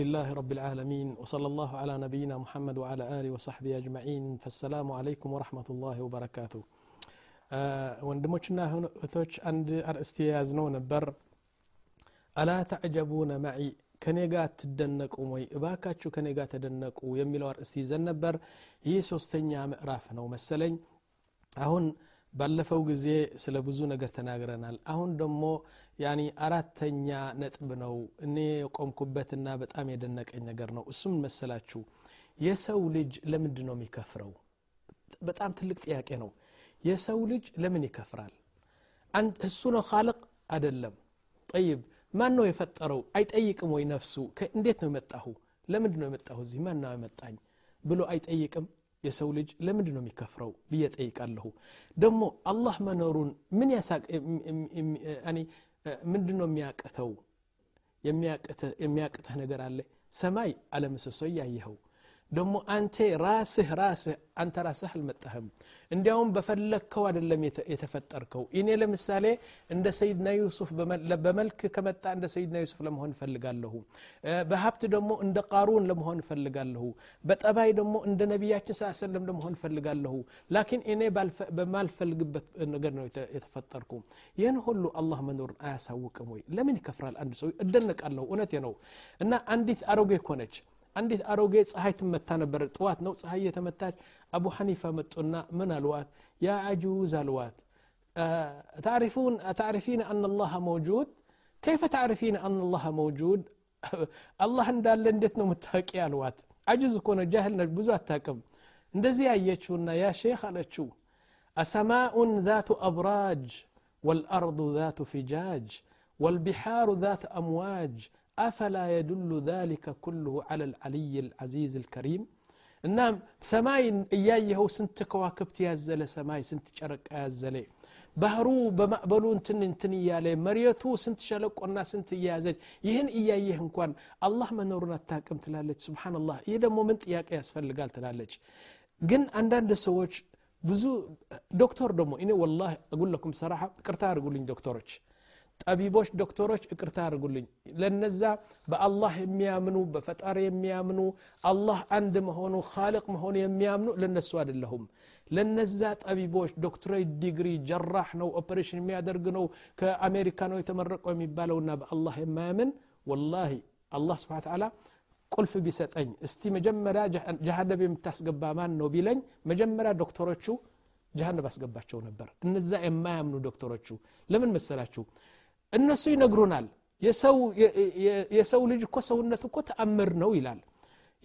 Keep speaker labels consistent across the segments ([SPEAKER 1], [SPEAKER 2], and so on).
[SPEAKER 1] الحمد لله رب العالمين وصلى الله على نبينا محمد وعلى آله وصحبه أجمعين فالسلام عليكم ورحمة الله وبركاته ወንድሞችና እህቶች አንድ አርእስት የያዝነው ነበር አላ ተዕጀቡነ ማዒ ከኔ ጋር ትደነቁም ወይ እባካችሁ ከኔ ጋር ተደነቁ የሚለው አርእስት ይዘን ነበር ይህ ሶስተኛ ምዕራፍ ነው መሰለኝ አሁን ባለፈው ጊዜ ስለ ብዙ ነገር ተናግረናል። አሁን ደግሞ ያኒ አራተኛ ነጥብ ነው። እኔ የቆምኩበትና በጣም የደነቀኝ ነገር ነው። እሱም መሰላችሁ? የሰው ልጅ ለምንድ ነው የሚከፍረው? በጣም ትልቅ ጥያቄ ነው። የሰው ልጅ ለምን ይከፍራል? እሱ ነው ካልቅ አደለም ጠይብ ማን ነው የፈጠረው? አይጠይቅም ወይ ነፍሱ? እንዴት ነው የመጣሁ ለምንድ ነው የመጣሁ እዚህ? ማን ነው የመጣኝ ብሎ አይጠይቅም የሰው ልጅ ለምንድ ነው የሚከፍረው ብዬ ጠይቃለሁ ደግሞ አላህ መኖሩን ምን ያሳቅ ምንድ ነው የሚያቅተው? የሚያቅተህ ነገር አለ? ሰማይ አለምሰሶ እያየኸው ደሞ አንተ ራስህ ራስህ አንተ ራስህ አልመጣህም እንዲያውም በፈለግከው አይደለም የተፈጠርከው እኔ ለምሳሌ እንደ ሰይድና ዩሱፍ በመልክ ከመጣ እንደ ሰይድና ዩሱፍ ለመሆን እፈልጋለሁ በሀብት ደግሞ እንደ ቃሩን ለመሆን እፈልጋለሁ በጠባይ ደግሞ እንደ ነቢያችን ስ ሰለም ለመሆን እፈልጋለሁ ላኪን እኔ በማልፈልግበት ነገር ነው የተፈጠርኩ ይህን ሁሉ አላህ መኖርን አያሳውቅም ወይ ለምን ይከፍራል አንድ ሰው እደነቃለሁ እውነቴ ነው እና አንዲት አሮጌ ኮነች አንዲት አሮጌ ፀሐይ ትመታ ነበር ጥዋት ነው ፀሐይ የተመታች አቡ ሐኒፋ መጡና ምን አልዋት ያ አጁዝ አልዋት تعرفين أن الله موجود كيف تعرفين أن الله موجود الله እንዳለ እንዴት ነው ምታውቂ አልዋት አጅዝ እኮ ነው ጃህል ነች ብዙ አታቅም እንደዚህ ያየችውና ያ ሼክ አለችው አሰማኡን ذات أبراج والأرض ذات فجاج والبحار ذات أمواج أفلا يدل ذلك كله على العلي العزيز الكريم እናም ሰማይ እያየኸው ስንት ከዋክብት ያዘለ ሰማይ ስንት ጨረቃ ያዘለ ባህሩ በማዕበሉ እንትን እንትን እያለ መሬቱ ስንት ሸለቆና ስንት እያያዘች ይህን እያየህ እንኳን አላህ መኖሩን አታቅም ትላለች ስብናላህ ይህ ደግሞ ምን ጥያቄ ያስፈልጋል ትላለች ግን አንዳንድ ሰዎች ብዙ ዶክተር ደግሞ እኔ ወላ አጉለኩም ሰራሐ ቅርታ አድርጉልኝ ዶክተሮች ጠቢቦች ዶክተሮች እቅርታ አድርጉልኝ ለነዛ በአላህ የሚያምኑ በፈጣሪ የሚያምኑ አላህ አንድ መሆኑ ካልቅ መሆኑ የሚያምኑ ለነሱ አይደለሁም ለነዛ ጠቢቦች ዶክትሬት ዲግሪ ጀራህ ነው ኦፐሬሽን የሚያደርግ ነው ከአሜሪካ ነው የተመረቀው የሚባለውና በአላህ የማያምን ወላሂ አላህ ስብን ተላ ቁልፍ ቢሰጠኝ እስቲ መጀመሪያ ጀሃነብ የምታስገባ ማን ነው ቢለኝ መጀመሪያ ዶክተሮቹ ጀሃነብ አስገባቸው ነበር እነዛ የማያምኑ ዶክተሮቹ ለምን መሰላችሁ እነሱ ይነግሩናል። የሰው ልጅ እኮ ሰውነት እኮ ተአምር ነው ይላል።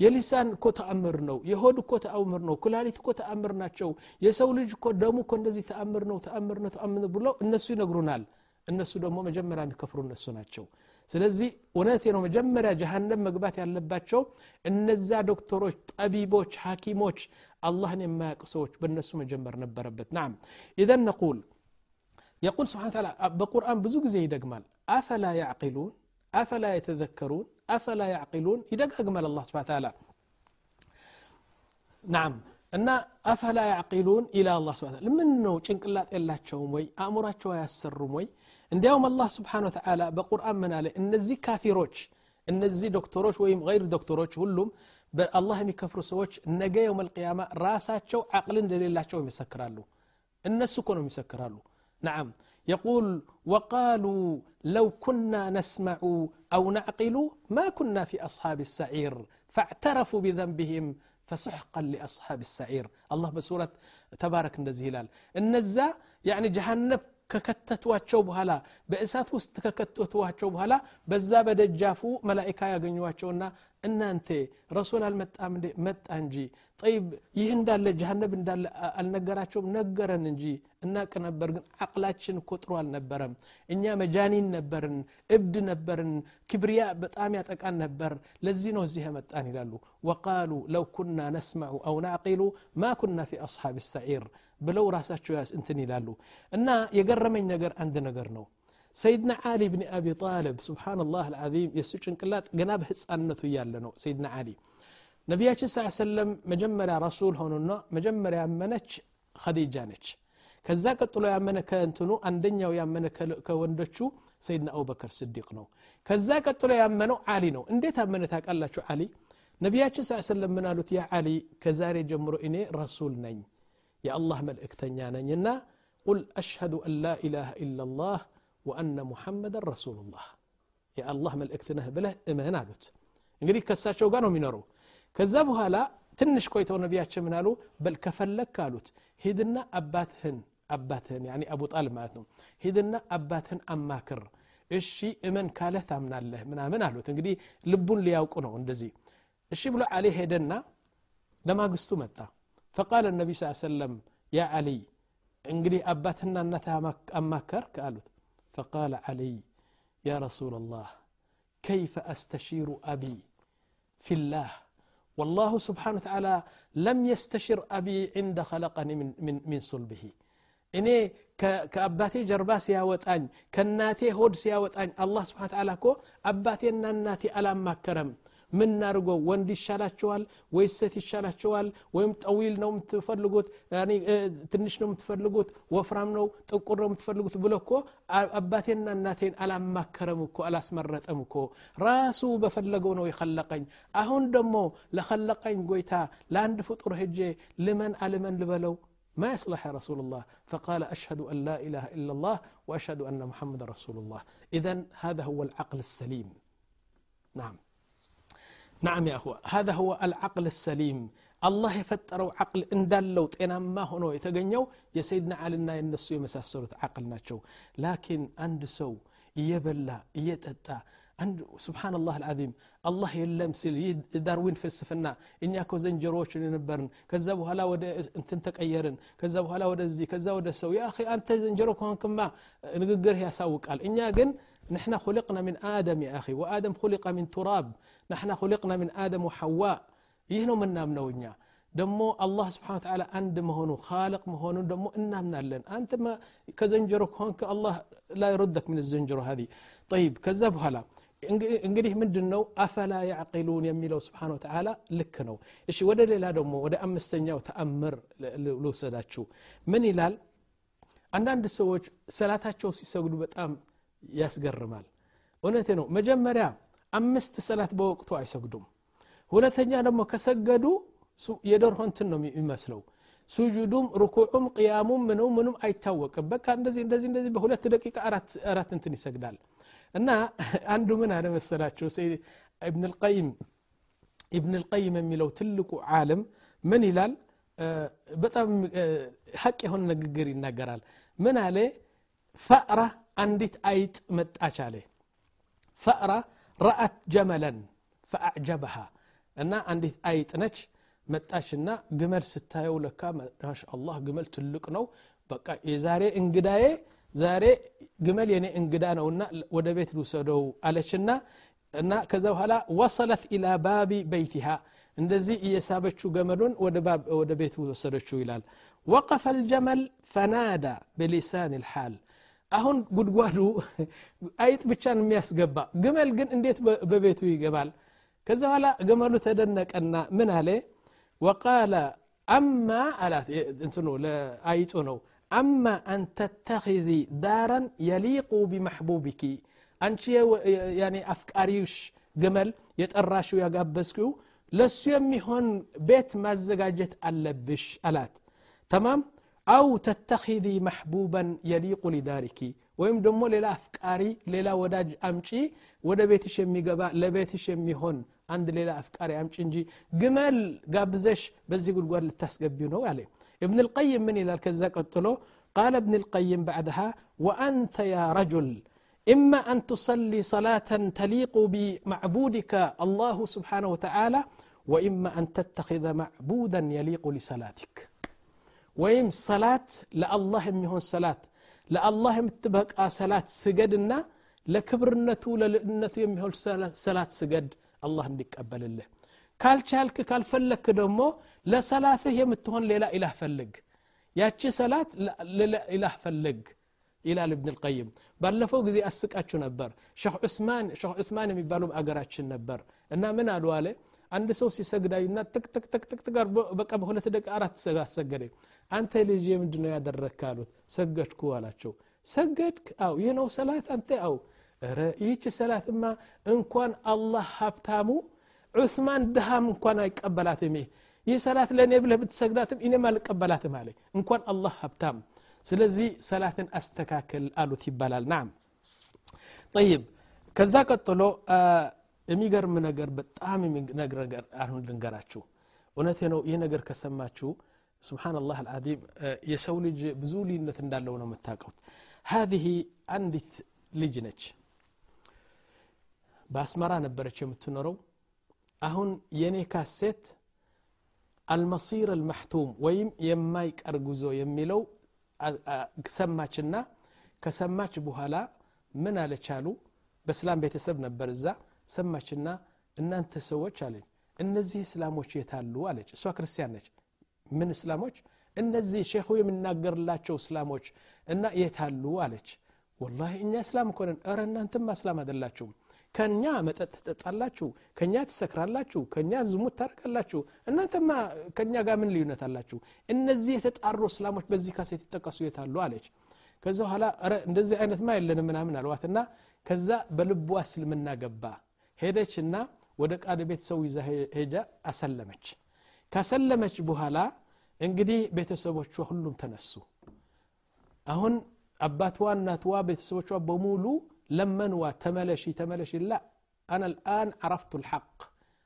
[SPEAKER 1] የሊሳን እኮ ተአምር ነው የሆድ እኮ ተአምር ነው ኩላሊት እኮ ተአምር ናቸው የሰው ልጅ እኮ ደሙ እኮ እንደዚህ ተአምር ነው ተአምር ነው ተአምር ብለው እነሱ ይነግሩናል። እነሱ ደግሞ መጀመሪያ የሚከፍሩ እነሱ ናቸው። ስለዚህ እውነቴ ነው መጀመሪያ ጀሃነም መግባት ያለባቸው እነዛ ዶክተሮች ጠቢቦች ሐኪሞች አላህን የማያውቁ ሰዎች በእነሱ መጀመር ነበረበት። ናም። ኢዘን ነቁል يقول سبحانه وتعالى بقرآن بزوج زي يدقمال أفلا يعقلون أفلا يتذكرون أفلا يعقلون يدقمال الله سبحانه وتعالى نعم እና አፈላ ያዕቂሉን ኢላ አላ ስብን ምን ነው ጭንቅላት የላቸውም ወይ አእምሯቸው አያሰሩም ወይ እንዲያውም አላህ ስብሓን ወተላ በቁርአን ምን አለ እነዚህ ካፊሮች እነዚህ ዶክተሮች ወይም ገይር ዶክተሮች ሁሉም በአላህ የሚከፍሩ ሰዎች ነገ የውም አልቅያማ ራሳቸው አቅል እንደሌላቸው ይመሰክራሉ እነሱ እኮ ነው ይመሰክራሉ نعم يقول وقالوا لو كنا نسمع أو نعقل ما كنا في أصحاب السعير فاعترفوا بذنبهم فسحقا لأصحاب السعير الله بسورة تبارك እንደዚህ ይላል እነዛ يعني جهنم ከከተቷቸው በኋላ በእሳት ውስጥ ከከተቷቸው በኋላ በዛ በደጃፉ መላይካ ያገኟቸውና እናንተ ረሱል አልመጣም መጣ እንጂ። ጠይብ ይህ እንዳለ ጀሃነብ እንዳለ አልነገራቸውም? ነገረን እንጂ። እናቅ ነበር ግን አቅላችን ጥሩ አልነበረም። እኛ መጃኒን ነበርን እብድ ነበርን ክብሪያ በጣም ያጠቃን ነበር። ለዚህ ነው እዚህ የመጣን ይላሉ። ወቃሉ ለው ኩና ነስማዑ አው ናዕቂሉ ማ ኩና ፊ አስሓብ ሰዒር ብለው ራሳቸው እንትን ይላሉ። እና የገረመኝ ነገር አንድ ነገር ነው ሰይድና ዓሊ ብን አቢ ጣልብ ስብሓንላህ አልዓዚም የእሱ ጭንቅላት ገና በህፃንነቱ እያለ ነው ሰይድና ዓሊ ነቢያችን ስ ሰለም መጀመሪያ ረሱል ሆኑና መጀመሪያ ያመነች ኸዲጃ ነች ከዛ ቀጥሎ ያመነ ከእንትኑ አንደኛው ያመነ ከወንዶቹ ሰይድና አቡበከር ስዲቅ ነው ከዛ ቀጥሎ ያመነው አሊ ነው እንዴት አመነ ታውቃላችሁ አሊ ነቢያችን ስ ሰለም ምን አሉት ያ አሊ ከዛሬ ጀምሮ እኔ ረሱል ነኝ የአላህ መልእክተኛ ነኝ እና ቁል አሽሀዱ አን ላ ኢላሃ ኢላ ላህ ወአነ ሙሐመደን ረሱሉላህ የአላህ መልእክት ነህ ብለህ እመን አሉት እንግዲህ ከሳቸው ጋር ነው የሚኖረው ከዛ በኋላ ትንሽ ቆይተው ነቢያችን ምን አሉ በል ከፈለክ አሉት ሂድና አባትህን አባትህን ያኒ አቡ ጣልብ ማለት ነው ሂድና አባትህን አማክር እሺ እመን ካለህ ታምናለህ ምናምን አሉት እንግዲህ ልቡን ሊያውቁ ነው እንደዚህ እሺ ብሎ አሊ ሄደና ለማግስቱ መጣ ፈቃለ ነቢ ስ ሰለም ያ አሊ እንግዲህ አባትና እናትህ አማከርክ አሉት ፈቃለ አሊይ ያ ረሱላ ላህ ከይፈ አስተሺሩ አቢ ፊላህ والله سبحانه وتعالى لم يستشر أبي عند خلقني من, من, من صلبه እኔ ከአባቴ ጀርባ ሲያወጣኝ ከእናቴ ሆድ ሲያወጣኝ አላህ ስብሓን ተዓላ እኮ አባቴና እናቴ አላማከረም ምን ናርጎ ወንድ ይሻላቸዋል ወይስ ሴት ይሻላቸዋል ወይም ጠዊል ነው የምትፈልጉት ትንሽ ነው የምትፈልጉት ወፍራም ነው ጥቁር ነው የምትፈልጉት ብሎ እኮ አባቴና እናቴን አላማከረም እኮ አላስመረጠም እኮ ራሱ በፈለገው ነው የኸለቀኝ አሁን ደግሞ ለኸለቀኝ ጎይታ ለአንድ ፍጡር ሄጄ ልመን አልመን ልበለው ما يصلح يا رسول الله فقال أشهد أن لا إله إلا الله وأشهد أن محمد رسول الله إذا هذا هو العقل السليم نعم نعم يا أخوة هذا هو العقل السليم الله يفتروا عقل إن دلو ما هنا يتغنيو يا سيدنا علينا ينسو يمساسلت عقل ناتشو لكن عند سو يبلا يتتا عند سبحان الله العظيم الله يلم سل داروين ፍልስፍና እኛ እኮ ዘንጀሮዎች ነበርን ከዛ በኋላ ወደ እንትን ተቀየርን ከዛ በኋላ ወደዚህ ከዛ ወደ ሰው ያ አንተ ዘንጀሮ ከሆንክማ ንግግርህ ያሳውቃል እኛ ግን نحن خلقنا من آدم يا أخي وآدم خلق من تراب نحن خلقنا من آدم وحواء يهنو من نامنو إنيا ደሞ አላህ ስብሓን ተዓላ አንድ መሆኑ ካልቅ መሆኑ ደሞ እናምናለን አንተ ከዘንጀሮ ከሆንክ አላህ ላ ይረደክ ምን ዘንጀሮ ሀዚ ጠይብ ከዛ በኋላ እንግዲህ ምንድን ነው አፈላ ያዕቂሉን የሚለው ስብሓን ወተዓላ ልክ ነው እሺ ወደ ሌላ ደግሞ ወደ አምስተኛው ተአምር ልውሰዳችሁ ምን ይላል አንዳንድ ሰዎች ሰላታቸው ሲሰግዱ በጣም ያስገርማል እውነት ነው መጀመሪያ አምስት ሰላት በወቅቱ አይሰግዱም ሁለተኛ ደግሞ ከሰገዱ የዶርሆ እንትን ነው የሚመስለው ሱጁዱም ሩኩዑም ቅያሙም ምንም ምንም አይታወቅም በቃ እንደዚህ እንደዚህ እንደዚህ በሁለት ደቂቃ አራት እንትን ይሰግዳል እና አንዱ ምን አለ መሰላችሁ ኢብን ልቀይም ኢብን ልቀይም የሚለው ትልቁ ዓለም ምን ይላል በጣም ሀቅ የሆነ ንግግር ይናገራል ምን አለ ፈእራ አንዲት አይጥ መጣች አለ ፈእራ ረአት ጀመለን ፈአዕጀበሃ እና አንዲት አይጥ ነች መጣችና ግመል ስታየው ለካ ማሻአላህ ግመል ትልቅ ነው በቃ የዛሬ እንግዳዬ ዛሬ ግመል የኔ እንግዳ ነውና ወደ ቤት ልውሰደው አለችና እና ከዛ በኋላ ወሰለት ኢላ ባቢ በይቲሃ እንደዚህ እየሳበችው ገመዱን ወደ ቤት ወሰደችው ይላል ወቀፈ ልጀመል ፈናዳ በሊሳን ልሓል አሁን ጉድጓዱ አይጥ ብቻን የሚያስገባ ግመል ግን እንዴት በቤቱ ይገባል ከዛ በኋላ ገመሉ ተደነቀና ምን አለ ወቃለ አማ አላት እንትኑ ለአይጡ ነው አማ አን ተተኺዚ ዳራን የሊቁ ቢመሕቡቢኪ አንቺ አፍቃሪሽ ግመል የጠራሽው ያጋበዝኪው ለሱ የሚሆን ቤት ማዘጋጀት አለብሽ አላት ተማም አው ተተኺዚ መሕቡበን የሊቁ ሊዳሪኪ ወይም ደግሞ ሌላ አፍቃሪ ሌላ ወዳጅ አምጪ ወደ ቤትሽ የሚገባ ለቤትሽ የሚሆን አንድ ሌላ አፍቃሪ አምጪ እንጂ ግመል ጋብዘሽ በዚህ ጉድጓድ ልታስገቢው ነው አለ ابن القيم من إلى الكذا قتله قال ابن القيم بعدها وأنت يا رجل إما أن تصلي صلاة تليق بمعبودك الله سبحانه وتعالى وإما أن تتخذ معبودا يليق لصلاتك ወይም ሰላት ለአላህ የሚሆን ሰላት ለአላህ የምትበቃ ሰላት ስገድና ለክብርነቱ ለልዕነቱ የሚሆን ሰላት ስገድ አላህ እንዲቀበልልህ ካልቻልክ ካልፈለግክ ደግሞ ለሰላትህ የምትሆን ሌላ ኢላህ ፈልግ ያቺ ሰላት ሌላ ኢላህ ፈልግ ይላል እብን ልቀይም ባለፈው ጊዜ አስቃችሁ ነበር ሸህ ዑስማን ሸህ ዑስማን የሚባሉ አገራችን ነበር እና ምን አሉ አለ አንድ ሰው ሲሰግዳዩና ጥቅጥቅጥቅጥቅ ጋር በቃ በሁለት ደቂቃ አራት ሰገደ አንተ ልጅ ምንድ ነው ያደረግክ አሉት ሰገድኩ አላቸው ሰገድክ አው ይህ ነው ሰላት አንተ አው ረ ይህች ሰላትማ እንኳን አላህ ሀብታሙ ዑስማን ድሃም እንኳን አይቀበላትም ይህ ይህ ሰላት ለእኔ ብለህ ብትሰግዳትም እኔም አልቀበላትም አለ እንኳን አላህ ሀብታም ስለዚህ ሰላትን አስተካከል አሉት ይባላል ናም ጠይብ ከዛ ቀጥሎ የሚገርም ነገር በጣም የሚነግር ነገር አሁን ልንገራችሁ እውነቴ ነው ይህ ነገር ከሰማችሁ ስብሓንላህ አልዓዚም የሰው ልጅ ብዙ ልዩነት እንዳለው ነው የምታውቀውት ሀዚህ አንዲት ልጅ ነች በአስመራ ነበረች የምትኖረው አሁን የኔ ካሴት አልመሲር አልመሕቱም ወይም የማይቀር ጉዞ የሚለው ሰማችና ከሰማች በኋላ ምን አለች አሉ በእስላም ቤተሰብ ነበር እዛ ሰማችና እናንተ ሰዎች አለኝ እነዚህ እስላሞች የታሉ አለች እሷ ክርስቲያን ነች ምን እስላሞች? እነዚህ ሼኹ የሚናገርላቸው እስላሞች እና የታሉ አለች። ወላሂ እኛ እስላም እኮ ነን። እረ እናንተማ እስላም አይደላችሁም። ከኛ መጠጥ ትጠጣላችሁ ከኛ ትሰክራላችሁ ከኛ ዝሙት ታደርጋላችሁ። እናንተማ ከኛ ጋር ምን ልዩነት አላችሁ? እነዚህ የተጣሩ እስላሞች በዚህ ካሴት ይጠቀሱ የታሉ አለች። ከዛ በኋላ እንደዚህ አይነትማ የለንም ምናምን አልዋትና ከዛ በልቧ እስልምና ገባ። ሄደችና ወደ ቃድ ቤት ሰው ይዛ ሄጃ አሰለመች ካሰለመች በኋላ እንግዲህ ቤተሰቦቿ ሁሉም ተነሱ። አሁን አባትዋ እናትዋ ቤተሰቦቿ በሙሉ ለመንዋ ተመለሺ ተመለሺ ላ አና ልአን አረፍቱ ልሐቅ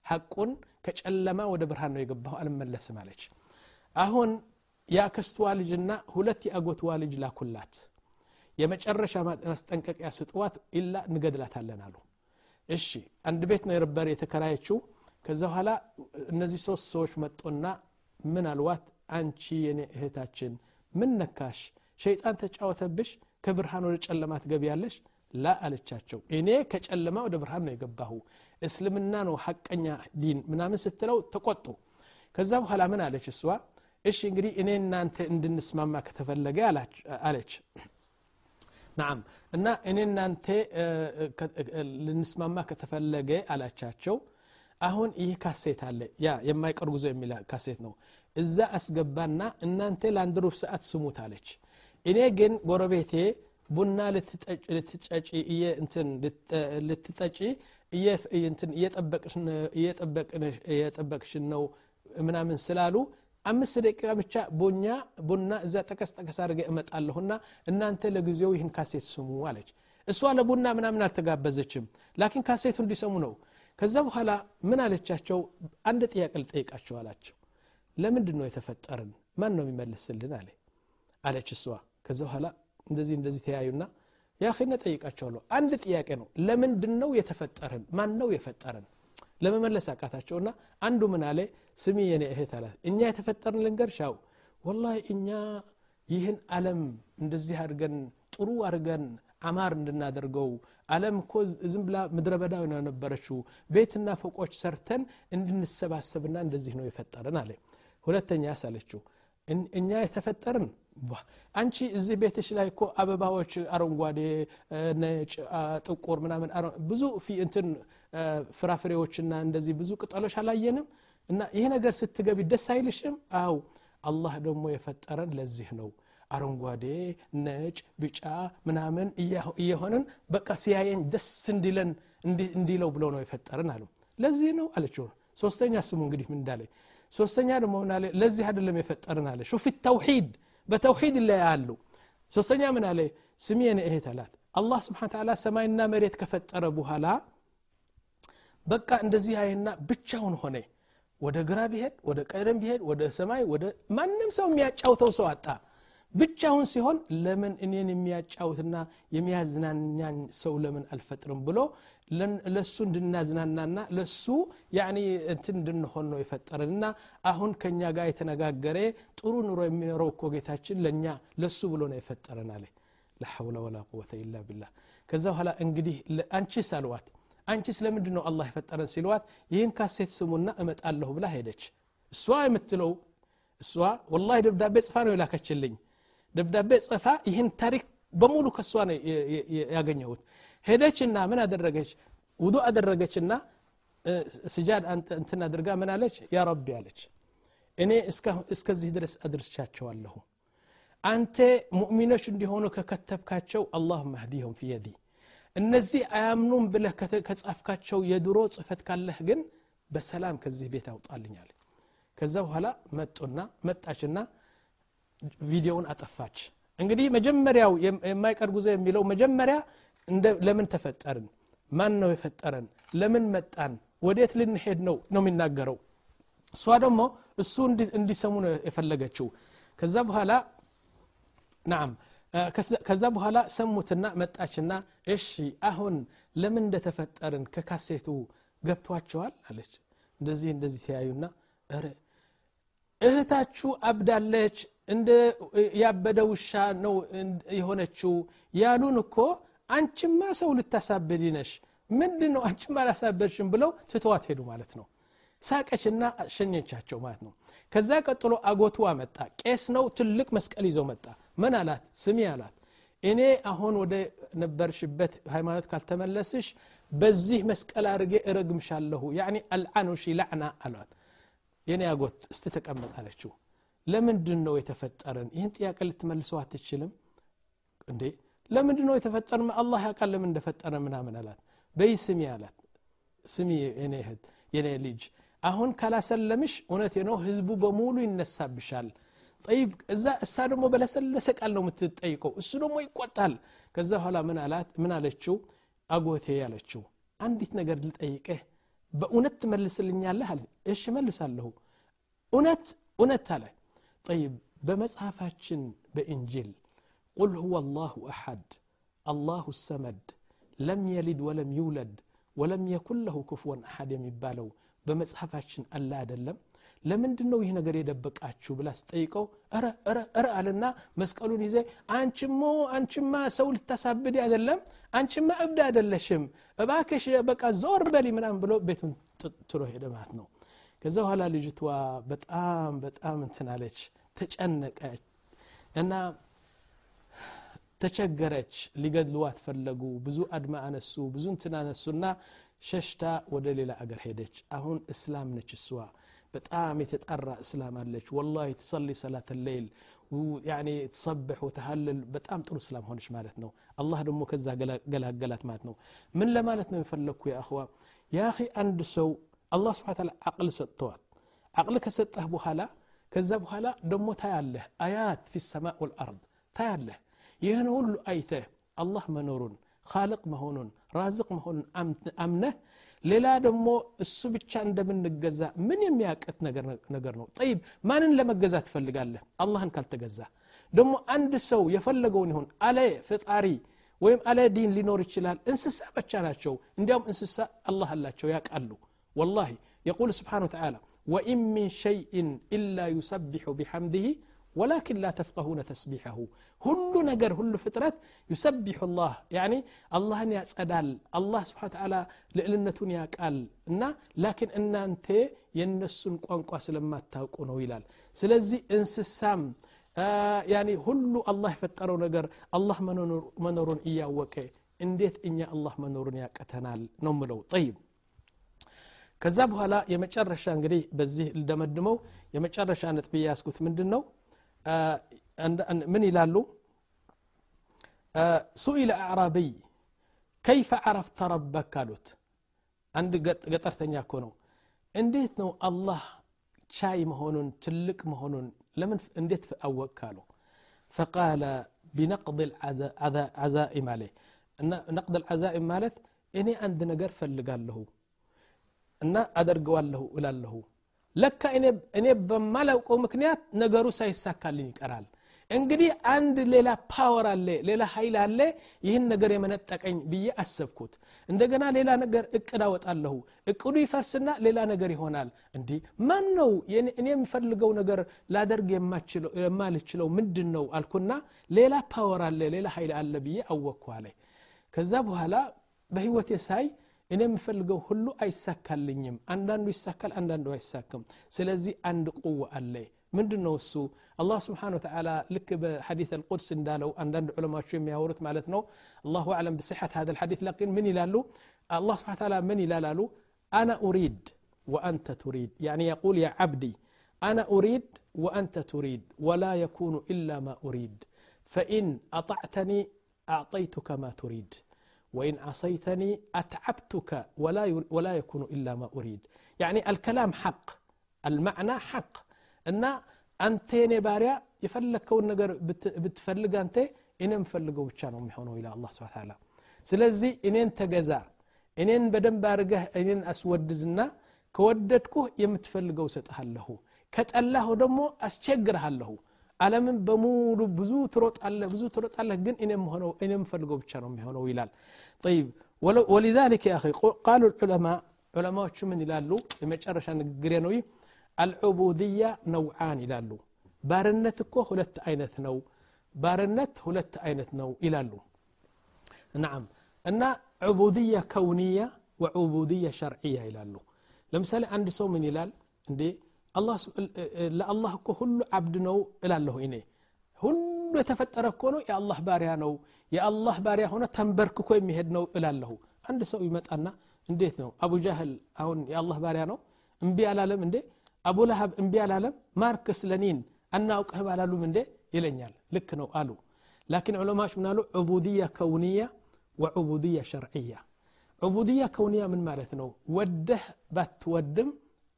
[SPEAKER 1] ሐቁን ከጨለማ ወደ ብርሃን ነው የገባሁ አልመለስም አለች። አሁን የአክስትዋ ልጅና ሁለት የአጎትዋ ልጅ ላኩላት። የመጨረሻ ማስጠንቀቂያ ስጥዋት ኢላ እንገድላታለን አሉ። እሺ አንድ ቤት ነው የረበር የተከራየችው ከዛ በኋላ እነዚህ ሶስት ሰዎች መጡና ምን አልዋት? አንቺ የኔ እህታችን ምን ነካሽ? ሸይጣን ተጫወተብሽ ከብርሃን ወደ ጨለማ ትገቢያለሽ? ላ አለቻቸው። እኔ ከጨለማ ወደ ብርሃን ነው የገባሁ። እስልምና ነው ሐቀኛ ዲን ምናምን ስትለው ተቆጡ። ከዛ በኋላ ምን አለች እሷ? እሺ እንግዲህ እኔ እናንተ እንድንስማማ ከተፈለገ አለች። ናም እና እኔ እናንተ ልንስማማ ከተፈለገ አላቻቸው አሁን ይህ ካሴት አለ። ያ የማይቀር ጉዞ የሚል ካሴት ነው። እዛ አስገባና እናንተ ለአንድ ሩብ ሰዓት ስሙት አለች። እኔ ግን ጎረቤቴ ቡና ልትጠጪ እየጠበቅሽን ነው ምናምን ስላሉ አምስት ደቂቃ ብቻ ቡኛ ቡና እዛ ጠቀስ ጠቀስ አድርገ እመጣለሁና እናንተ ለጊዜው ይህን ካሴት ስሙ አለች። እሷ ለቡና ምናምን አልተጋበዘችም። ላኪን ካሴቱ እንዲሰሙ ነው ከዛ በኋላ ምን አለቻቸው? አንድ ጥያቄ ልጠይቃቸው አላቸው። ለምንድን ነው የተፈጠርን? ማን ነው የሚመልስልን? አለ። አለች እሷ። ከዛ በኋላ እንደዚህ እንደዚህ ተያዩና ያኺነ ጠይቃቸዋለሁ። አንድ ጥያቄ ነው። ለምንድን ነው የተፈጠርን? ማን ነው የፈጠረን ለመመለስ አቃታቸውና አንዱ ምን አለ? ስሚ የኔ እህት አላት። እኛ የተፈጠርን ልንገርሻው ወላሂ እኛ ይህን አለም እንደዚህ አድርገን ጥሩ አድርገን አማር እንድናደርገው አለም እኮ ዝም ብላ ምድረ በዳ ነበረችው። ቤትና ፎቆች ሰርተን እንድንሰባሰብና እንደዚህ ነው የፈጠርን አለ። ሁለተኛ ሳለችው እኛ የተፈጠርን አንቺ እዚህ ቤትሽ ላይ እኮ አበባዎች አረንጓዴ ነጭ ጥቁር ምናምን ብዙ እንትን ፍራፍሬዎችና እንደዚህ ብዙ ቅጠሎች አላየንም። እና ይህ ነገር ስትገቢ ደስ አይልሽም? አው አላህ ደግሞ የፈጠረን ለዚህ ነው አረንጓዴ ነጭ ቢጫ ምናምን እየሆንን በቃ ሲያየኝ ደስ እንዲለን እንዲለው ብሎ ነው የፈጠረን አሉ። ለዚህ ነው አለችው። ሶስተኛ ስሙ እንግዲህ ምን እንዳለ? ሶስተኛ ደግሞ ምን አለ? ለዚህ አይደለም የፈጠርን አለ። ሹፍ ተውሂድ በተውሂድ ይለያሉ ሶስተኛ ምን አለ? የኔ እህት አላት። አላህ ስብሓን ተዓላ ሰማይና መሬት ከፈጠረ በኋላ በቃ እንደዚህ አይና ብቻውን ሆነ። ወደ ግራ ቢሄድ ወደ ቀደም ቢሄድ ወደ ሰማይ ወደ ማንም ሰው የሚያጫውተው ሰው አጣ ብቻውን ሲሆን ለምን እኔን የሚያጫውትና የሚያዝናኛኝ ሰው ለምን አልፈጥርም ብሎ ለሱ እንድናዝናናና ለሱ እንትን እንድንሆን ነው የፈጠረን። እና አሁን ከኛ ጋር የተነጋገረ ጥሩ ኑሮ የሚኖረው እኮ ጌታችን ለእኛ ለሱ ብሎ ነው የፈጠረን አለ። ላሐውለ ወላ ቁወተ ኢላ ቢላህ። ከዛ በኋላ እንግዲህ አንቺ ሳልዋት አንቺ ስለምንድን ነው አላህ የፈጠረን ሲልዋት ይህን ካሴት ስሙና እመጣለሁ ብላ ሄደች። እሷ የምትለው እሷ ወላሂ ደብዳቤ ጽፋ ነው የላከችልኝ ደብዳቤ ጽፋ ይህን ታሪክ በሙሉ ከእሷ ነው ያገኘሁት። ሄደችና ምን አደረገች? ውዱ አደረገችና ስጃድ እንትን አድርጋ ምን አለች? ያ ረቢ አለች። እኔ እስከዚህ ድረስ አድርሻቸዋለሁ አንተ ሙእሚኖች እንዲሆኑ ከከተብካቸው አላሁመ ህዲሁም ፊ የዲ እነዚህ አያምኑም ብለህ ከጻፍካቸው የድሮ ጽሕፈት ካለህ ግን በሰላም ከዚህ ቤት አውጣልኛል ከዛ በኋላ መጡና መጣችና ቪዲዮውን አጠፋች። እንግዲህ መጀመሪያው የማይቀር ጉዞ የሚለው መጀመሪያ ለምን ተፈጠርን? ማን ነው የፈጠረን? ለምን መጣን? ወዴት ልንሄድ ነው? ነው የሚናገረው። እሷ ደግሞ እሱ እንዲሰሙ ነው የፈለገችው። ከዛ በኋላ ናም ከዛ በኋላ ሰሙትና መጣችና እሺ አሁን ለምን እንደተፈጠርን ከካሴቱ ገብቷቸዋል? አለች። እንደዚህ እንደዚህ ተያዩና እህታችሁ አብዳለች እንደ ያበደ ውሻ ነው የሆነችው ያሉን እኮ አንቺማ ሰው ልታሳብድ ነሽ። ምንድን ነው አንቺማ አላሳበድሽም ብለው ትተዋት ሄዱ ማለት ነው። ሳቀችና ሸኘቻቸው ማለት ነው። ከዛ ቀጥሎ አጎትዋ መጣ ቄስ ነው ትልቅ መስቀል ይዘው መጣ። ምን አላት? ስሚ አላት። እኔ አሁን ወደ ነበርሽበት ሃይማኖት ካልተመለስሽ በዚህ መስቀል አድርጌ እረግምሻለሁ። ያኒ አልዓኑሺ ላዕና አሏት የኔ አጎት እስቲ ተቀመጥ አለችው። ለምንድን ነው የተፈጠረን? ይህን ጥያቄ ልትመልሰው አትችልም? እንዴ ለምንድን ነው የተፈጠረ አላህ ያውቃል ለምን እንደፈጠረ ምናምን አላት። በይ ስሚ አላት። ስሚ የኔ እህት የኔ ልጅ አሁን ካላሰለምሽ እውነቴ ነው ህዝቡ በሙሉ ይነሳብሻል። ጠይብ እዛ እሳ ደግሞ በለሰለሰ ቃል ነው የምትጠይቀው እሱ ደግሞ ይቆጣል። ከዛ በኋላ ምን አለችው? አጎቴ ያለችው አንዲት ነገር ልጠይቅህ በእውነት ትመልስልኛለህ አለ እሺ መልሳለሁ እውነት እውነት አለ ጠይብ በመጽሐፋችን በእንጅል ቁል ሁወ አላሁ አሐድ አላሁ ሰመድ ለም የሊድ ወለም ይውለድ ወለም የኩን ለሁ ክፍወን አሐድ የሚባለው በመጽሐፋችን አለ አይደለም ለምንድን ነው ይህ ነገር የደበቃችሁ ብላ ስጠይቀው ረ ረ ረ አለና መስቀሉን ይዘ አንቺሞ አንቺማ ሰው ልታሳብድ አይደለም አንቺማ እብድ አይደለሽም እባክሽ በቃ ዘወር በሊ ምናም ብሎ ቤቱን ትሎ ሄደ ማለት ነው ከዛ በኋላ ልጅቷ በጣም በጣም እንትናለች ተጨነቀች እና ተቸገረች ሊገድልዋት ፈለጉ ብዙ አድማ አነሱ ብዙ እንትን አነሱና ሸሽታ ወደ ሌላ አገር ሄደች አሁን እስላም ነች እሷ በጣም የተጠራ እስላም አለች ወላ ትሰሊ ሰላት ሌይል ትሰብሕ ወተሃልል በጣም ጥሩ እስላም ሆነች ማለት ነው አላህ ደግሞ ከዛ ገላገላት ማለት ነው ምን ለማለት ነው የፈለግኩ የአኽዋ ያ አንድ ሰው አላህ ስብሓ ታላ አቅል ሰጥተዋል አቅል ከሰጠህ በኋላ ከዛ በኋላ ደግሞ ታያለህ አያት ፊ ሰማ ወልአርድ ታያለህ ይህን ሁሉ አይተህ አላህ መኖሩን ካልቅ መሆኑን ራዝቅ መሆኑን አምነህ ሌላ ደግሞ እሱ ብቻ እንደምንገዛ ምን የሚያቀት ነገር ነው ጠይብ ማንን ለመገዛ ትፈልጋለህ አላህን ካልተገዛ ደግሞ አንድ ሰው የፈለገውን ይሁን አለ ፍጣሪ ወይም አለ ዲን ሊኖር ይችላል እንስሳ ብቻ ናቸው እንዲያውም እንስሳ አላህ አላቸው ያውቃሉ ወላሂ የቁል ስብሓን ተዓላ ወኢን ምን ሸይእን ኢላ ዩሰቢሑ ቢሐምድህ ولكن لا تفقهون تسبيحه ሁሉ ነገር ሁሉ ፍጥረት يسبح الله يعني አላህን ያጸዳል አላህ ስብሓ ተዓላ ልዕልነቱን ያቃል እና ላኪን እናንተ የነሱን ቋንቋ ስለማታውቁ ነው ይላል ስለዚህ እንስሳም ያኒ ሁሉ አላህ የፈጠረው ነገር አላህ መኖሩን እያወቀ እንዴት እኛ አላህ መኖሩን ያቀተናል ነው ምለው ጠይብ ከዛ በኋላ የመጨረሻ እንግዲህ በዚህ ልደመድመው የመጨረሻ ነጥብ ያስኩት ምንድን ነው ምን ይላሉ? سئل أعرابي كيف عرفت ربك قالت عند قطرتني أكونه انديت نو الله شاي مهونون تلك مهونون لمن انديت في أول قالوا فقال بنقض العزائم عليه نقض العزائم مالت اني عند نقر فلقال له እና አደርገዋለሁ እላለሁ። ለካ እኔ በማላውቀው ምክንያት ነገሩ ሳይሳካልኝ ይቀራል። እንግዲህ አንድ ሌላ ፓወር አለ ሌላ ኃይል አለ ይህን ነገር የመነጠቀኝ ብዬ አሰብኩት። እንደገና ሌላ ነገር እቅድ አወጣለሁ። እቅዱ ይፈርስና ሌላ ነገር ይሆናል። እንዲህ ማን ነው እኔ የሚፈልገው ነገር ላደርግ የማልችለው ምንድን ነው አልኩና ሌላ ፓወር አለ ሌላ ኃይል አለ ብዬ አወቅኩ አለ። ከዛ በኋላ በህይወቴ ሳይ እኔ የምፈልገው ሁሉ አይሳካልኝም አንዳንዱ ይሳካል አንዳንዱ አይሳክም ስለዚህ አንድ ቁዋ አለ ምንድን ነው እሱ አላህ ስብሓን ወተላ ልክ በሐዲት አልቁድስ እንዳለው አንዳንድ ዑለማዎች የሚያወሩት ማለት ነው አላሁ አለም ብስሐት هذا الحديث لكن ምን ይላሉ الله سبحانه وتعالى من ይላላሉ أنا أريد وأنت تريد يعني يقول يا عبدي أنا أريد وأنت تريد ولا يكون إلا ما أريد فإن أطعتني أعطيتك ما تريد وإن عصيتني أتعبتك ولا يكون إلا ما أريد يعني الكلام حق المعنى حق እና አንተ የኔ ባሪያ የፈለግከውን ነገር ብትፈልግ አንተ እኔ የምፈልገው ብቻ ነው የሚሆነው ይላል አላ ስብን ታላ ስለዚህ እኔን ተገዛ እኔን በደንብ አድርገህ እኔን አስወድድና ከወደድኩህ የምትፈልገው እሰጥሃለሁ ከጠላሁ ደግሞ አስቸግርሃለሁ ዓለምን በሙሉ ብዙ ትሮጣለህ ብዙ ትሮጣለህ ግን እኔ የምፈልገው ብቻ ነው የሚሆነው ይላል طيب ولذلك يا أخي قالوا العلماء علماء من ይላሉ የመጨረሻ ንግግሬ ነው አልዑቡድያ ነውዓን ይላሉ ባርነት እኮ ሁለት አይነት ነው ባርነት ሁለት አይነት ነው ይላሉ ናም እና ዑቡድያ ከውንያ ወዑቡድያ ሸርዕያ ይላሉ ለምሳሌ አንድ ሰው ምን ይላል እንዴ ለአላህ እኮ ሁሉ አብድ ነው እላለሁ እኔ ሁሉ የተፈጠረ እኮ ነው የአላህ ባሪያ ነው የአላህ ባሪያ ሆነ ተንበርክኮ የሚሄድ ነው እላለሁ አንድ ሰው ይመጣና እንዴት ነው አቡ ጃህል አሁን የአላህ ባሪያ ነው እምቢ አላለም እንዴ አቡ ለሀብ እምቢ አላለም ማርክስ ለኒን አናውቅህም አላሉም እንዴ ይለኛል ልክ ነው አሉ ላኪን ዑለማዎች ምናሉ ዑቡድያ ከውንያ ወዑቡድያ ሸርዕያ ዑቡድያ ከውንያ ምን ማለት ነው ወደህ ባትወድም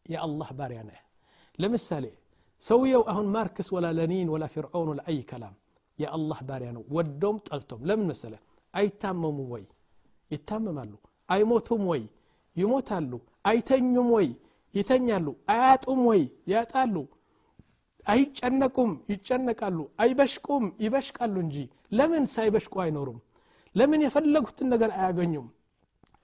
[SPEAKER 1] የአላህ ባሪያ ነህ ለምሳሌ ሰውየው አሁን ማርክስ ወላ ለኒን ወላ ፊርዖን ወላ አይ ከላም የአላህ ባሪያ ነው። ወዶም ጠልቶም ለምን መሰለ አይታመሙም ወይ? ይታመማሉ። አይሞቱም ወይ? ይሞታሉ። አይተኙም ወይ? ይተኛሉ። አያጡም ወይ? ያጣሉ። አይጨነቁም። ይጨነቃሉ። አይበሽቁም። ይበሽቃሉ እንጂ ለምን ሳይበሽቁ አይኖሩም? ለምን የፈለጉትን ነገር አያገኙም?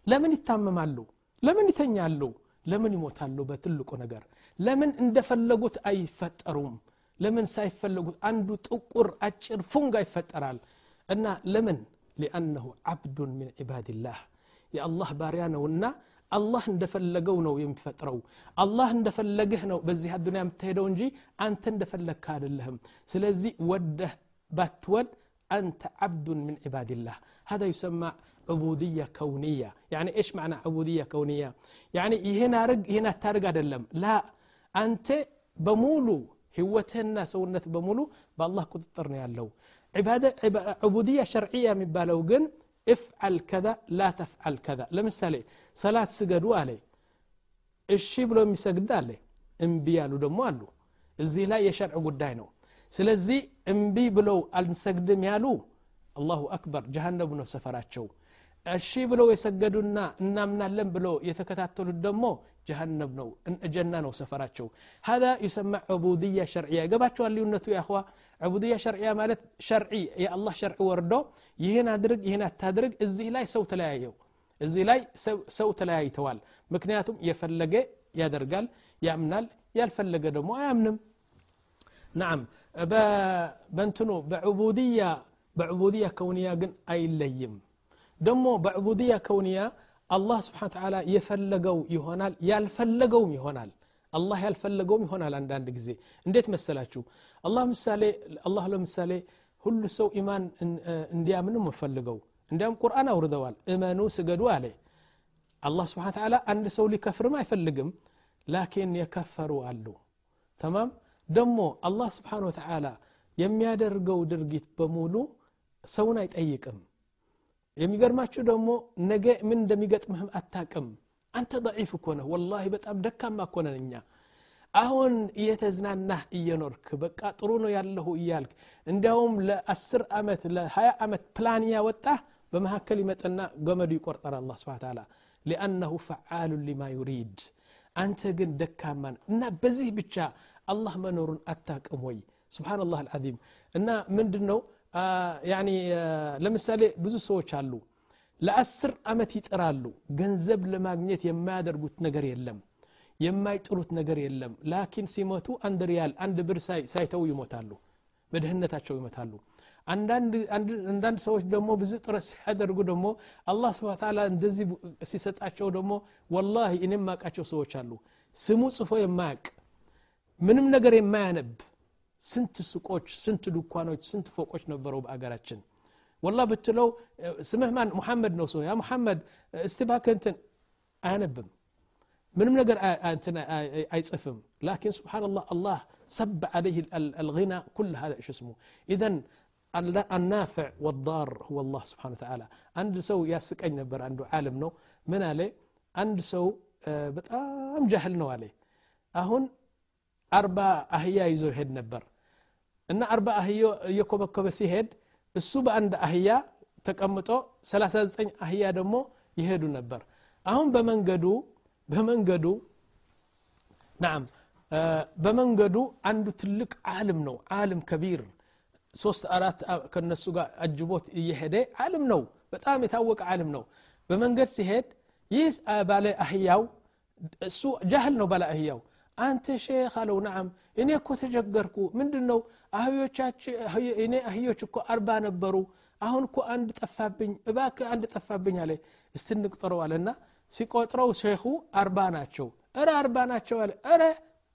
[SPEAKER 1] ለምን ይታመማሉ? ለምን ይተኛሉ? ለምን ይሞታሉ? በትልቁ ነገር ለምን እንደፈለጉት አይፈጠሩም ለምን ሳይፈለጉት አንዱ ጥቁር አጭር ፉንጋ ይፈጠራል እና ለምን ሊአነሁ ዓብዱን ምን ዒባድላህ የአላህ ባሪያ ነውና አላህ እንደፈለገው ነው የሚፈጥረው አላህ እንደፈለግህ ነው በዚህ አዱኒያ የምትሄደው እንጂ አንተ እንደፈለግካ አይደለህም ስለዚህ ወደህ ባትወድ أنت عبد من عباد الله هذا يسمى عبودية كونية يعني إيش معنى عبودية كونية يعني هنا رق هنا تارق أدلم لا አንተ በሙሉ ህይወትህና ሰውነት በሙሉ በአላህ ቁጥጥር ነው ያለው ዕቡድያ ሸርዕያ የሚባለው ግን እፍዓል ከዛ ላ ተፍዓል ከዛ ለምሳሌ ሰላት ስገዱ አለ እሺ ብሎ የሚሰግድ አለ እምቢ ያሉ ደግሞ አሉ እዚህ ላይ የሸርዕ ጉዳይ ነው ስለዚህ እምቢ ብለው አልሰግድም ያሉ አላሁ አክበር ጀሃነቡ ነው ሰፈራቸው እሺ ብለው የሰገዱና እናምናለን ብሎ የተከታተሉት ደግሞ ጀሃነብ ነው ጀና ነው ሰፈራቸው هذا يسمى عبودية شرعية ገባቸዋል ልዩነቱ يا اخوة عبودية شرعية ማለት ሸርዒ የአላህ ሸርዒ ወርዶ ይህን አድርግ ይህን አታድርግ እዚህ ላይ ሰው ተለያየው እዚህ ላይ ሰው ተለያይተዋል ምክንያቱም የፈለገ ያደርጋል ያምናል ያልፈለገ ደግሞ አያምንም ናም በእንትኑ በዑቡድያ በዑቡድያ ከውንያ ግን አይለይም ደግሞ በዑቡድያ ከውንያ አላህ ስብሓን ተዓላ የፈለገው ይሆናል ያልፈለገውም ይሆናል አላህ ያልፈለገውም ይሆናል አንዳንድ ጊዜ እንዴት መሰላችሁ አላህ ምሳሌ አላህ ለምሳሌ ሁሉ ሰው ኢማን እንዲያምንም ፈልገው እንዲያም ቁርአን አውርደዋል እመኑ ስገዱ አለ አላህ ስብሓን ተዓላ አንድ ሰው ሊከፍርም አይፈልግም ላኪን የከፈሩ አሉ ተማም ደሞ አላህ ስብሓን ወተዓላ የሚያደርገው ድርጊት በሙሉ ሰውን አይጠይቅም የሚገርማችሁ ደግሞ ነገ ምን እንደሚገጥምህም አታቅም አንተ ضعيፍ እኮ ነህ ወላሂ በጣም ደካማ እኮ ነን እኛ አሁን እየተዝናናህ እየኖርክ በቃ ጥሩ ነው ያለሁ እያልክ እንዲያውም ለአስር ዓመት ለሀያ ዓመት ፕላን ያወጣህ በመካከል ይመጥና ገመዱ ይቆርጠል አላ ስብን ታላ ሊአነሁ ፈዓሉን ሊማ ዩሪድ አንተ ግን ደካማን እና በዚህ ብቻ አላህ መኖሩን አታቅም ወይ ስብሓን ላህ አልዓዚም እና ምንድን ነው ለምሳሌ ብዙ ሰዎች አሉ። ለአስር ዓመት ይጥራሉ። ገንዘብ ለማግኘት የማያደርጉት ነገር የለም። የማይጥሩት ነገር የለም። ላኪን ሲሞቱ አንድ ሪያል አንድ ብር ሳይተው ይሞታሉ። በድህነታቸው ይሞታሉ አንዳንድ ሰዎች ደግሞ ብዙ ጥረት ሲያደርጉ ደግሞ አላህ ስብን ታላ እንደዚህ ሲሰጣቸው ደግሞ ወላሂ እኔም ማቃቸው ሰዎች አሉ። ስሙ ጽፎ የማያቅ ምንም ነገር የማያነብ ስንት ሱቆች ስንት ዱኳኖች ስንት ፎቆች ነበሩ በአገራችን ወላ ብትለው ስምህ ማን ሙሐመድ ነው ሰው ያ ሙሐመድ እስቲ ባከንትን አያነብም ምንም ነገር አይጽፍም ላኪን ስብናላህ አላህ ሰብ አለህ አልغና ኩል ሀ እሽ ስሙ ኢዘን النافع والضار هو الله سبحانه وتعالى عند سو ياسقኝ ነበር አንዱ ዓለም ነው ምን አለ አንድ ሰው በጣም ጃህል ነው አለ አሁን አርባ አህያ ይዞ ይሄድ ነበር። እና አርባ አህያ እየኮበኮበ ሲሄድ እሱ በአንድ አህያ ተቀምጦ 39 አህያ ደግሞ ይሄዱ ነበር። አሁን በመንገዱ በመንገዱ ናም በመንገዱ አንዱ ትልቅ ዓለም ነው። ዓለም ከቢር ሶስት አራት ከነሱ ጋር አጅቦት እየሄደ ዓለም ነው። በጣም የታወቀ ዓለም ነው። በመንገድ ሲሄድ ይህ ባለ አህያው እሱ ጃህል ነው ባለ አህያው አንተ ሼክ አለው። ናም እኔ እኮ ተቸገርኩ። ምንድን ነው እኔ አህዮች እኮ አርባ ነበሩ። አሁን እኮ አንድ ጠፋብኝ። እባክ አንድ ጠፋብኝ አለ። እስቲ እንቅጠረው አለና ሲቆጥረው ሼኹ አርባ ናቸው። እረ አርባ ናቸው አለ። እረ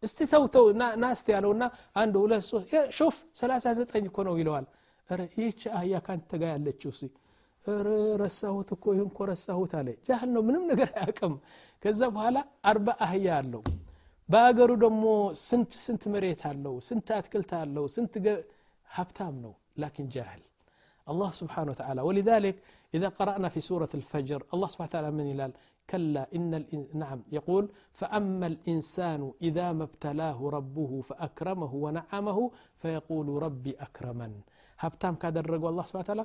[SPEAKER 1] እስቲ ተውተው ናስቲ ያለውና አንድ ሁለት ሶስት ሾፍ ሰላሳ እኮ ነው ይለዋል። ረ ይህች አህያ ካንተ ጋር ያለችው ሲ ረሳሁት እኮ ይህን እኮ ረሳሁት አለ። ጃህል ነው ምንም ነገር አያውቅም። ከዛ በኋላ አርባ አህያ አለው በአገሩ ደግሞ ስንት ስንት መሬት አለው ስንት አትክልት አለው ስንት ሀብታም ነው ላኪን ጃህል الله سبحانه وتعالى ولذلك إذا قرأنا في سورة الفجر الله سبحانه وتعالى من يلال كلا إن نعم يقول فأما الإنسان إذا ما ابتلاه ربه فأكرمه ونعمه فيقول ربي أكرمن ሀብታም ካደረገው አላ ስብን ታላ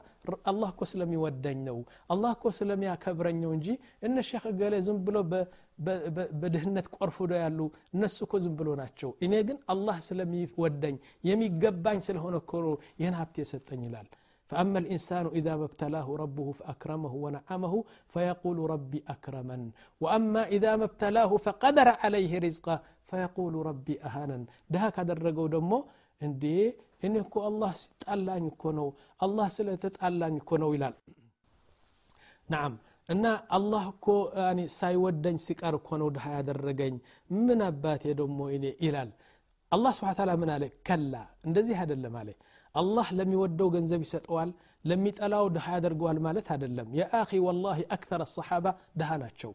[SPEAKER 1] አላህ እኮ ስለሚወደኝ ነው አላህ እኮ ስለሚያከብረኝ ነው እንጂ እነ ሼክ ገሌ ዝም ብሎ በድህነት ቆርፍዶ ያሉ እነሱ እኮ ዝም ብሎ ናቸው እኔ ግን አላህ ስለሚወደኝ የሚገባኝ ስለሆነ እኮ ይህን ሀብት የሰጠኝ ይላል فأما الإنسان إذا ما ابتلاه ربه فأكرمه ونعمه فيقول ربي أكرمن وأما إذا ما ابتلاه فقدر عليه رزقه فيقول ربي أهانا ده هكذا الرقو دمو እንዴ እኔ እኮ አላህ ሲጣላኝ እኮ ነው አላህ ስለተጣላኝ እኮ ነው ይላል ናም እና አላህ እኮ ሳይወደኝ ሲቀር እኮ ነው ድሃ ያደረገኝ ምን አባቴ ደግሞ እኔ ይላል አላህ ስብሓ ታላ ምን አለ ከላ እንደዚህ አይደለም አለ አላህ ለሚወደው ገንዘብ ይሰጠዋል ለሚጠላው ድሃ ያደርገዋል ማለት አይደለም የአኺ ወላሂ አክተር ሰሓባ ድሃ ናቸው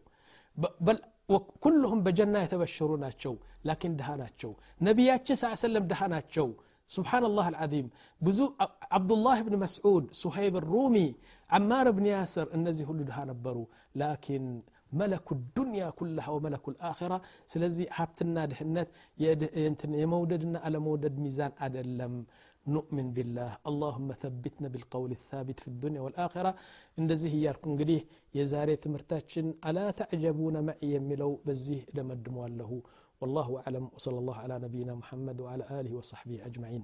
[SPEAKER 1] ኩልሁም በጀና የተበሸሩ ናቸው ላኪን ድሃ ናቸው ነቢያችን ስ ሰለም ድሃ ናቸው سبحان الله العظيم. بزو عبد الله بن مسعود صهيب الرومي عمار بن ياسر النزي هلو دها نبرو لكن ملك الدنيا كلها وملك الآخرة. سلزي حبتنا دهنت يموددنا على مودد ميزان أدلم. نؤمن بالله. اللهم ثبتنا بالقول الثابت في الدنيا والآخرة. إن زيه ياركم قديه يزاري تمرتاتشن ألا تعجبون معي يملو؟ بزيه لمدموا له والله أعلم وصلى الله على نبينا محمد وعلى آله وصحبه أجمعين.